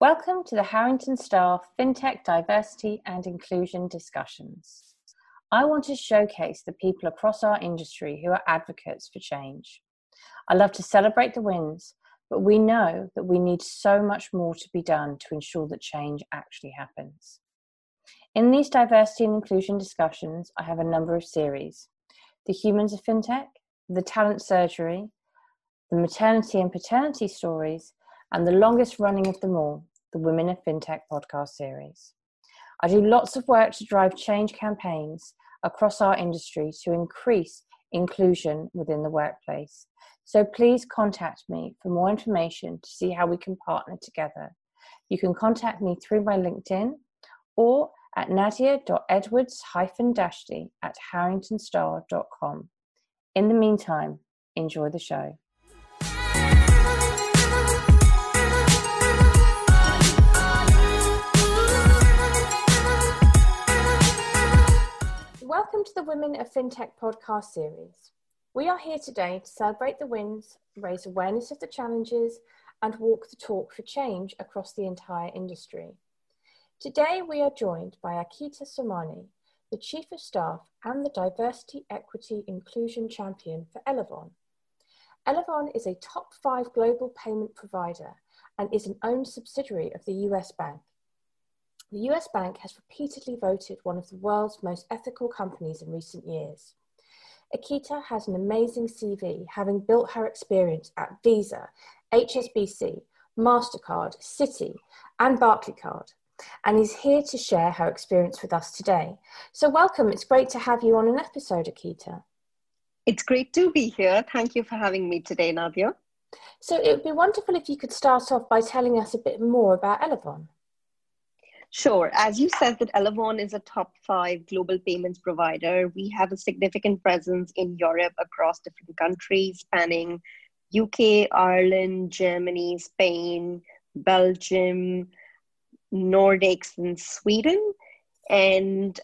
Welcome to the Harrington Starr FinTech Diversity and Inclusion discussions. I want to showcase the people across our industry who are advocates for change. I love to celebrate the wins, but we know that we need so much more to be done to ensure that change actually happens. In these diversity and inclusion discussions, I have a number of series The Humans of FinTech, The Talent Surgery, The Maternity and Paternity Stories, and the longest running of them all, the Women of FinTech podcast series. I do lots of work to drive change campaigns across our industry to increase inclusion within the workplace. So please contact me for more information to see how we can partner together. You can contact me through my LinkedIn or at nadia.edwards-dashti at harringtonstarr.com. In the meantime, enjoy the show. Welcome to the Women of FinTech podcast series. We are here today to celebrate the wins, raise awareness of the challenges, and walk the talk for change across the entire industry. Today, we are joined by Akita Somani, the Chief of Staff and the Diversity, Equity, Inclusion Champion for Elavon. Elavon is a top five global payment provider and is an owned subsidiary of the US Bank. The US Bank has repeatedly voted one of the world's most ethical companies in recent years. Akita has an amazing CV, having built her experience at Visa, HSBC, MasterCard, Citi, and Barclaycard, and is here to share her experience with us today. So, welcome. It's great to have you on an episode, Akita. It's great to be here. Thank you for having me today, Nadia. So, it would be wonderful if you could start off by telling us a bit more about Elavon. Sure. As you said, that Elavon is a top five global payments provider. We have a significant presence in Europe across different countries, spanning UK, Ireland, Germany, Spain, Belgium, Nordics, and Sweden. And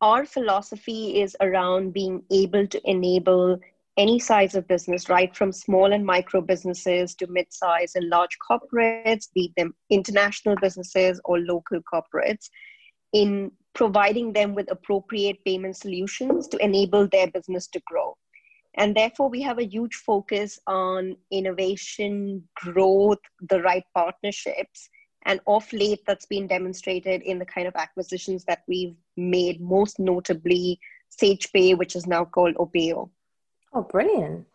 our philosophy is around being able to enable any size of business, right from small and micro businesses to mid-size and large corporates, be them international businesses or local corporates, in providing them with appropriate payment solutions to enable their business to grow. And therefore, we have a huge focus on innovation, growth, the right partnerships. And off late, that's been demonstrated in the kind of acquisitions that we've made, most notably SagePay, which is now called Opayo. Oh, brilliant!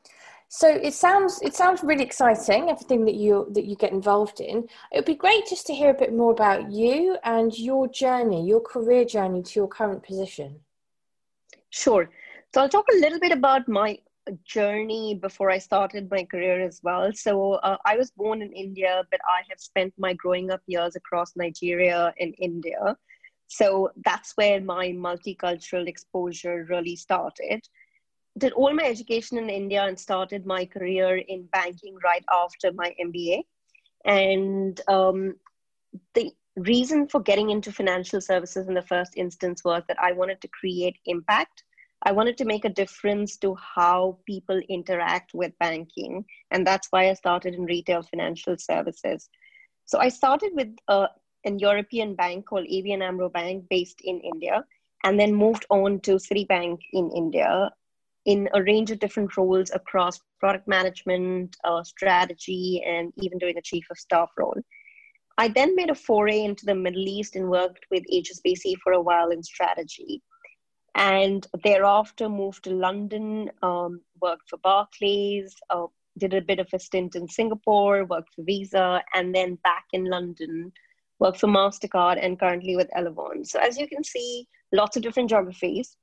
So it sounds it sounds really exciting. Everything that you that you get involved in. It would be great just to hear a bit more about you and your journey, your career journey to your current position. Sure. So I'll talk a little bit about my journey before I started my career as well. So uh, I was born in India, but I have spent my growing up years across Nigeria and India. So that's where my multicultural exposure really started did all my education in India and started my career in banking right after my MBA. And um, the reason for getting into financial services in the first instance was that I wanted to create impact. I wanted to make a difference to how people interact with banking. And that's why I started in retail financial services. So I started with uh, an European bank called ABN AMRO Bank based in India and then moved on to Citibank in India in a range of different roles across product management, uh, strategy, and even doing a chief of staff role. I then made a foray into the Middle East and worked with HSBC for a while in strategy. And thereafter moved to London, um, worked for Barclays, uh, did a bit of a stint in Singapore, worked for Visa, and then back in London, worked for MasterCard and currently with Elavon. So as you can see, lots of different geographies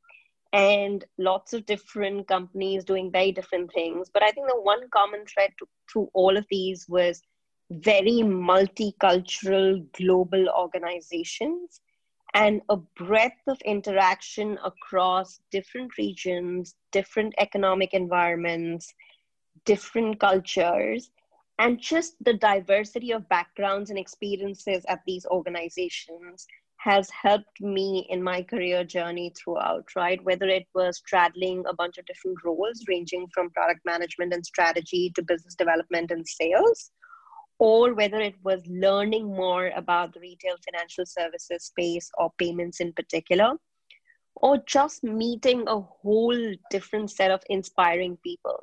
and lots of different companies doing very different things. But I think the one common thread to, through all of these was very multicultural global organizations and a breadth of interaction across different regions, different economic environments, different cultures, and just the diversity of backgrounds and experiences at these organizations has helped me in my career journey throughout, right? Whether it was straddling a bunch of different roles, ranging from product management and strategy to business development and sales, or whether it was learning more about the retail financial services space or payments in particular, or just meeting a whole different set of inspiring people.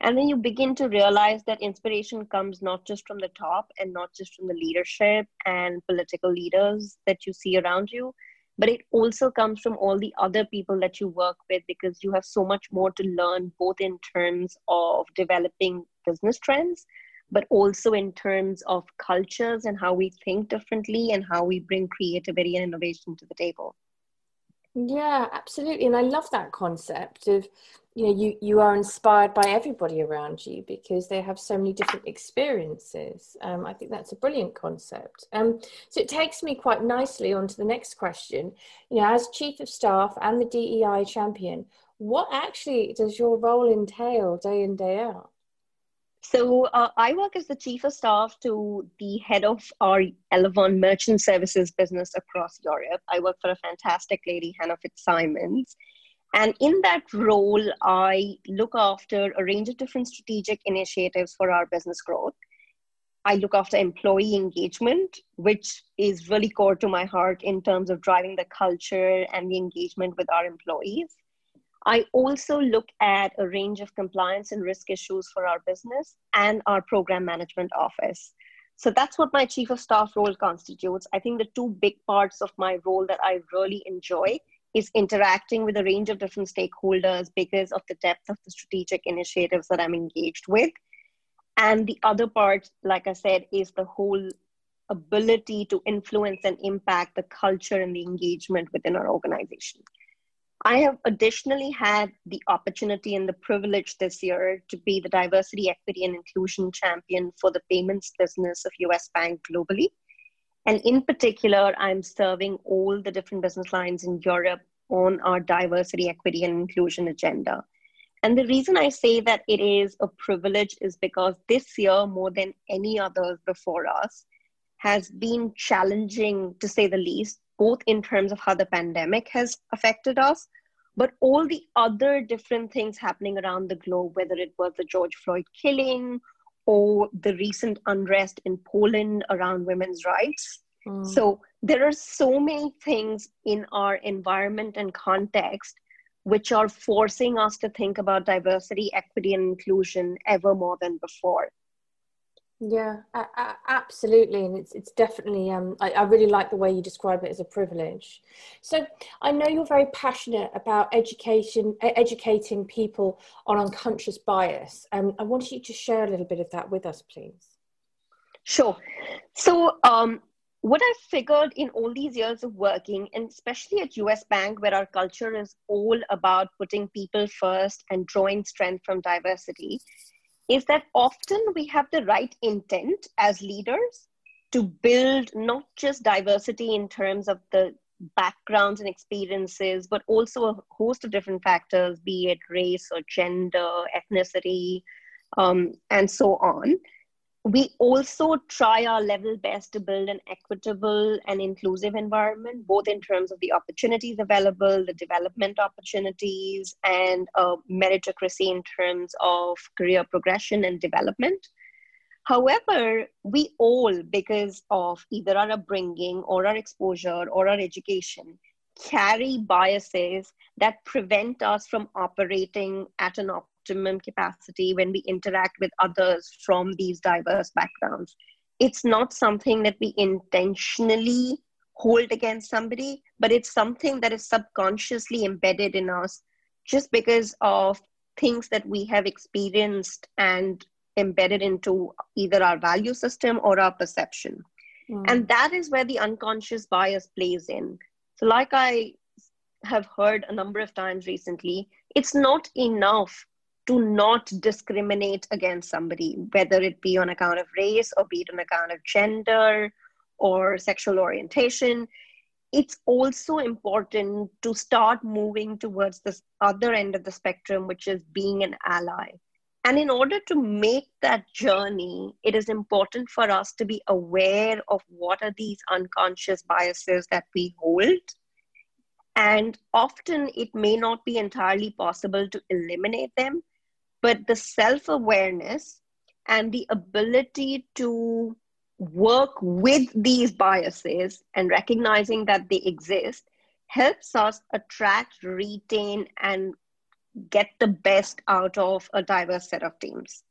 And then you begin to realize that inspiration comes not just from the top and not just from the leadership and political leaders that you see around you, but it also comes from all the other people that you work with because you have so much more to learn, both in terms of developing business trends, but also in terms of cultures and how we think differently and how we bring creativity and innovation to the table. Yeah, absolutely. And I love that concept of, you know, you, you are inspired by everybody around you because they have so many different experiences. Um, I think that's a brilliant concept. Um, so it takes me quite nicely on to the next question. You know, as chief of staff and the DEI champion, what actually does your role entail day in, day out? So uh, I work as the chief of staff to the head of our Elavon merchant services business across Europe. I work for a fantastic lady, Hannah Fitzsimons. And in that role, I look after a range of different strategic initiatives for our business growth. I look after employee engagement, which is really core to my heart in terms of driving the culture and the engagement with our employees. I also look at a range of compliance and risk issues for our business and our program management office. So that's what my chief of staff role constitutes. I think the two big parts of my role that I really enjoy is interacting with a range of different stakeholders because of the depth of the strategic initiatives that I'm engaged with. And the other part, like I said, is the whole ability to influence and impact the culture and the engagement within our organization. I have additionally had the opportunity and the privilege this year to be the diversity, equity, and inclusion champion for the payments business of US Bank globally. And in particular, I'm serving all the different business lines in Europe on our diversity, equity, and inclusion agenda. And the reason I say that it is a privilege is because this year, more than any others before us, has been challenging to say the least both in terms of how the pandemic has affected us, but all the other different things happening around the globe, whether it was the George Floyd killing or the recent unrest in Poland around women's rights. Mm. So there are so many things in our environment and context which are forcing us to think about diversity, equity, and inclusion ever more than before. Yeah, absolutely, and it's it's definitely. Um, I, I really like the way you describe it as a privilege. So I know you're very passionate about education, educating people on unconscious bias. Um, I want you to share a little bit of that with us, please. Sure. So um, what I figured in all these years of working, and especially at US Bank, where our culture is all about putting people first and drawing strength from diversity, is that often we have the right intent as leaders to build not just diversity in terms of the backgrounds and experiences, but also a host of different factors, be it race or gender, ethnicity, um, and so on we also try our level best to build an equitable and inclusive environment, both in terms of the opportunities available, the development opportunities, and uh, meritocracy in terms of career progression and development. However, we all, because of either our upbringing or our exposure or our education, carry biases that prevent us from operating at an optimum capacity when we interact with others from these diverse backgrounds. It's not something that we intentionally hold against somebody, but it's something that is subconsciously embedded in us just because of things that we have experienced and embedded into either our value system or our perception. Mm. And that is where the unconscious bias plays in. So, like I have heard a number of times recently, it's not enough to not discriminate against somebody, whether it be on account of race or be it on account of gender or sexual orientation. It's also important to start moving towards this other end of the spectrum, which is being an ally. And in order to make that journey, it is important for us to be aware of what are these unconscious biases that we hold. And often it may not be entirely possible to eliminate them, but the self awareness and the ability to work with these biases and recognizing that they exist helps us attract, retain, and get the best out of a diverse set of teams.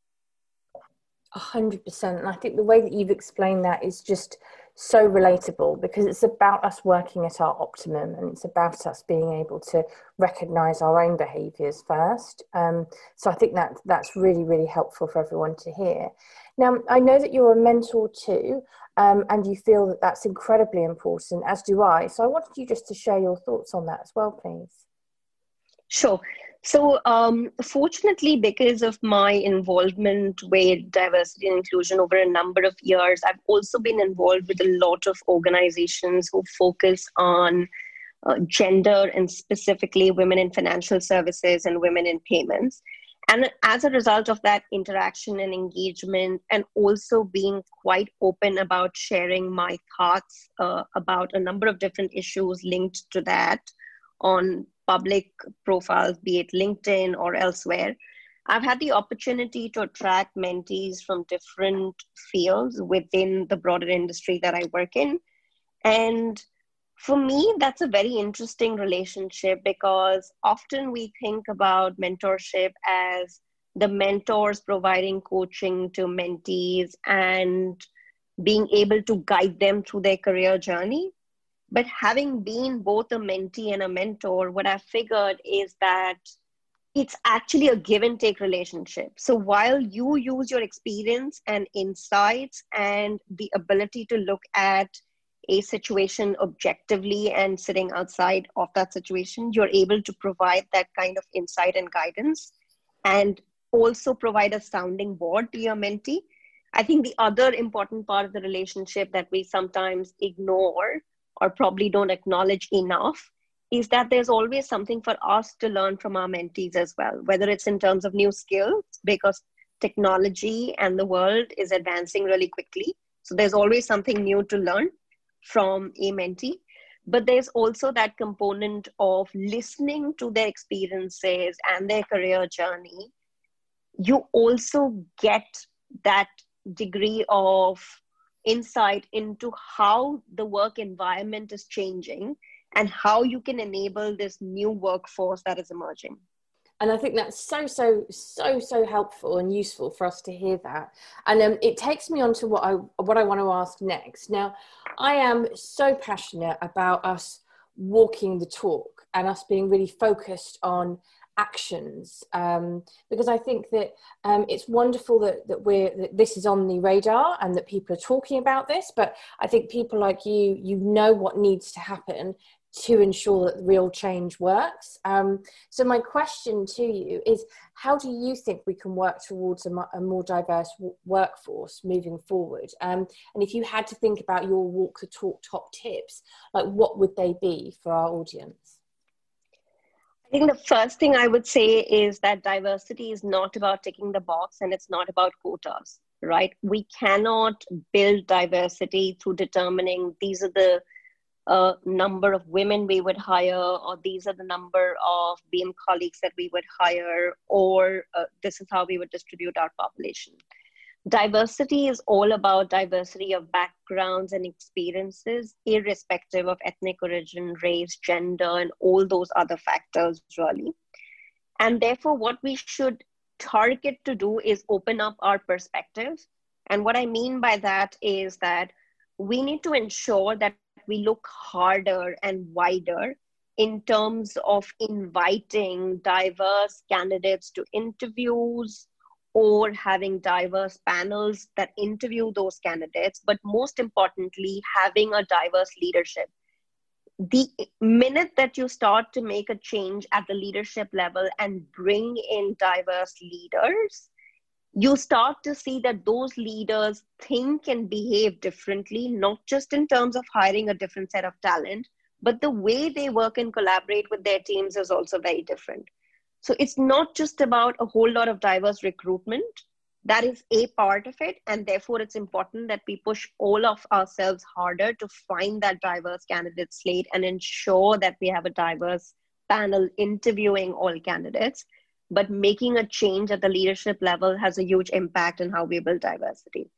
A hundred percent. And I think the way that you've explained that is just so relatable because it's about us working at our optimum and it's about us being able to recognize our own behaviors first. Um, so I think that that's really, really helpful for everyone to hear. Now, I know that you're a mentor too, um, and you feel that that's incredibly important, as do I. So I wanted you just to share your thoughts on that as well, please. Sure. So, um, fortunately, because of my involvement with diversity and inclusion over a number of years, I've also been involved with a lot of organizations who focus on uh, gender and specifically women in financial services and women in payments. And as a result of that interaction and engagement, and also being quite open about sharing my thoughts uh, about a number of different issues linked to that on public profiles, be it LinkedIn or elsewhere, I've had the opportunity to attract mentees from different fields within the broader industry that I work in. And for me, that's a very interesting relationship because often we think about mentorship as the mentors providing coaching to mentees and being able to guide them through their career journey. But having been both a mentee and a mentor, what I figured is that it's actually a give and take relationship. So while you use your experience and insights and the ability to look at a situation objectively and sitting outside of that situation, you're able to provide that kind of insight and guidance and also provide a sounding board to your mentee. I think the other important part of the relationship that we sometimes ignore or probably don't acknowledge enough is that there's always something for us to learn from our mentees as well, whether it's in terms of new skills, because technology and the world is advancing really quickly. So there's always something new to learn from a mentee. But there's also that component of listening to their experiences and their career journey. You also get that degree of insight into how the work environment is changing and how you can enable this new workforce that is emerging. And i think that's so so so so helpful and useful for us to hear that. And um, it takes me on to what i what i want to ask next. Now i am so passionate about us walking the talk and us being really focused on actions um, because I think that um, it's wonderful that, that we're that this is on the radar and that people are talking about this but I think people like you you know what needs to happen to ensure that real change works. Um, so my question to you is how do you think we can work towards a, a more diverse w- workforce moving forward? Um, and if you had to think about your walk the talk top tips like what would they be for our audience I think the first thing I would say is that diversity is not about ticking the box and it's not about quotas, right? We cannot build diversity through determining these are the uh, number of women we would hire, or these are the number of BAME colleagues that we would hire, or uh, this is how we would distribute our population diversity is all about diversity of backgrounds and experiences, irrespective of ethnic origin, race, gender, and all those other factors, really. And therefore, what we should target to do is open up our perspectives. And what I mean by that is that we need to ensure that we look harder and wider in terms of inviting diverse candidates to interviews, or having diverse panels that interview those candidates, but most importantly, having a diverse leadership. The minute that you start to make a change at the leadership level and bring in diverse leaders, you start to see that those leaders think and behave differently, not just in terms of hiring a different set of talent, but the way they work and collaborate with their teams is also very different. So it's not just about a whole lot of diverse recruitment. That is a part of it. And therefore, it's important that we push all of ourselves harder to find that diverse candidate slate and ensure that we have a diverse panel interviewing all candidates. but making a change at the leadership level has a huge impact on how we build diversity.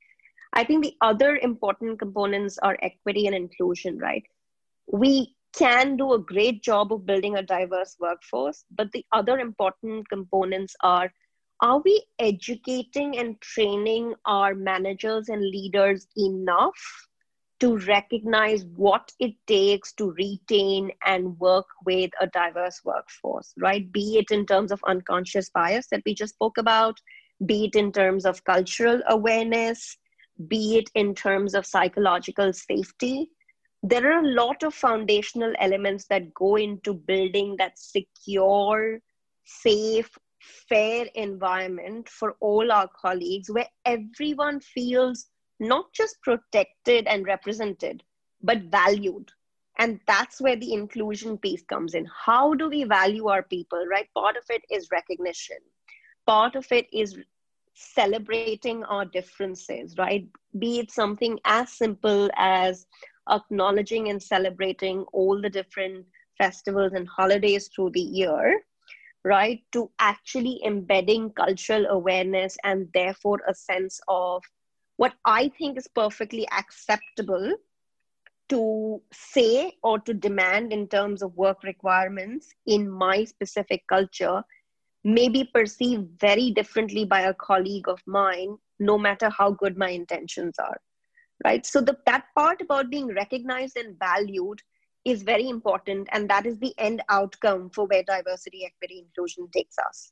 I think the other important components are equity and inclusion, right? We can do a great job of building a diverse workforce, but the other important components are are we educating and training our managers and leaders enough to recognize what it takes to retain and work with a diverse workforce, right? Be it in terms of unconscious bias that we just spoke about, be it in terms of cultural awareness, be it in terms of psychological safety. There are a lot of foundational elements that go into building that secure, safe, fair environment for all our colleagues where everyone feels not just protected and represented, but valued. And that's where the inclusion piece comes in. How do we value our people, right? Part of it is recognition, part of it is celebrating our differences, right? Be it something as simple as acknowledging and celebrating all the different festivals and holidays through the year, right? To actually embedding cultural awareness and therefore a sense of what I think is perfectly acceptable to say or to demand in terms of work requirements in my specific culture may be perceived very differently by a colleague of mine, no matter how good my intentions are. Right. So, the, that part about being recognized and valued is very important. And that is the end outcome for where diversity, equity, inclusion takes us.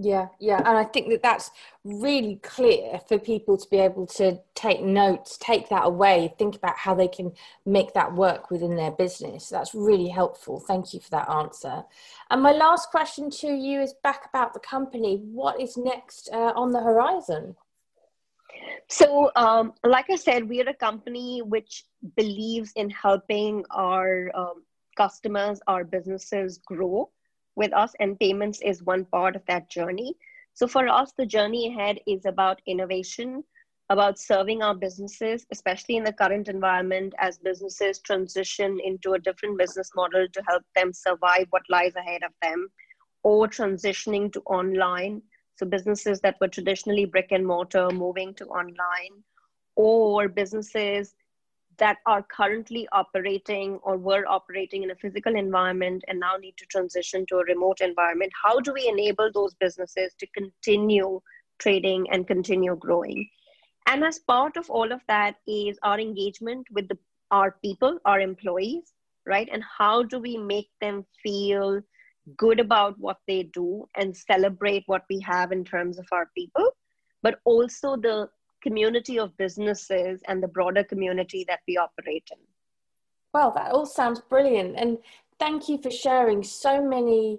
Yeah, yeah, and I think that that's really clear for people to be able to take notes, take that away, think about how they can make that work within their business. That's really helpful. Thank you for that answer. And my last question to you is back about the company. What is next uh, on the horizon? So, um, like I said, we are a company which believes in helping our um, customers, our businesses grow with us, and payments is one part of that journey. So for us, the journey ahead is about innovation, about serving our businesses, especially in the current environment as businesses transition into a different business model to help them survive what lies ahead of them, or transitioning to online. So businesses that were traditionally brick and mortar moving to online, or businesses that are currently operating or were operating in a physical environment and now need to transition to a remote environment how do we enable those businesses to continue trading and continue growing? And as part of all of that is our engagement with the, our people our employees right? And how do we make them feel good about what they do and celebrate what we have in terms of our people but also the community of businesses and the broader community that we operate in. Well, that all sounds brilliant. And thank you for sharing so many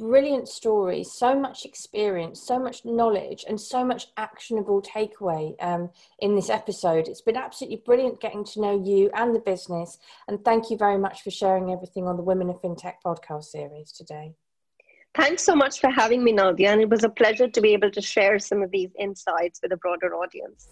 brilliant stories, so much experience, so much knowledge, and so much actionable takeaway um, in this episode. It's been absolutely brilliant getting to know you and the business. And thank you very much for sharing everything on the Women of FinTech podcast series today. Thanks so much for having me, Nadia. And it was a pleasure to be able to share some of these insights with a broader audience.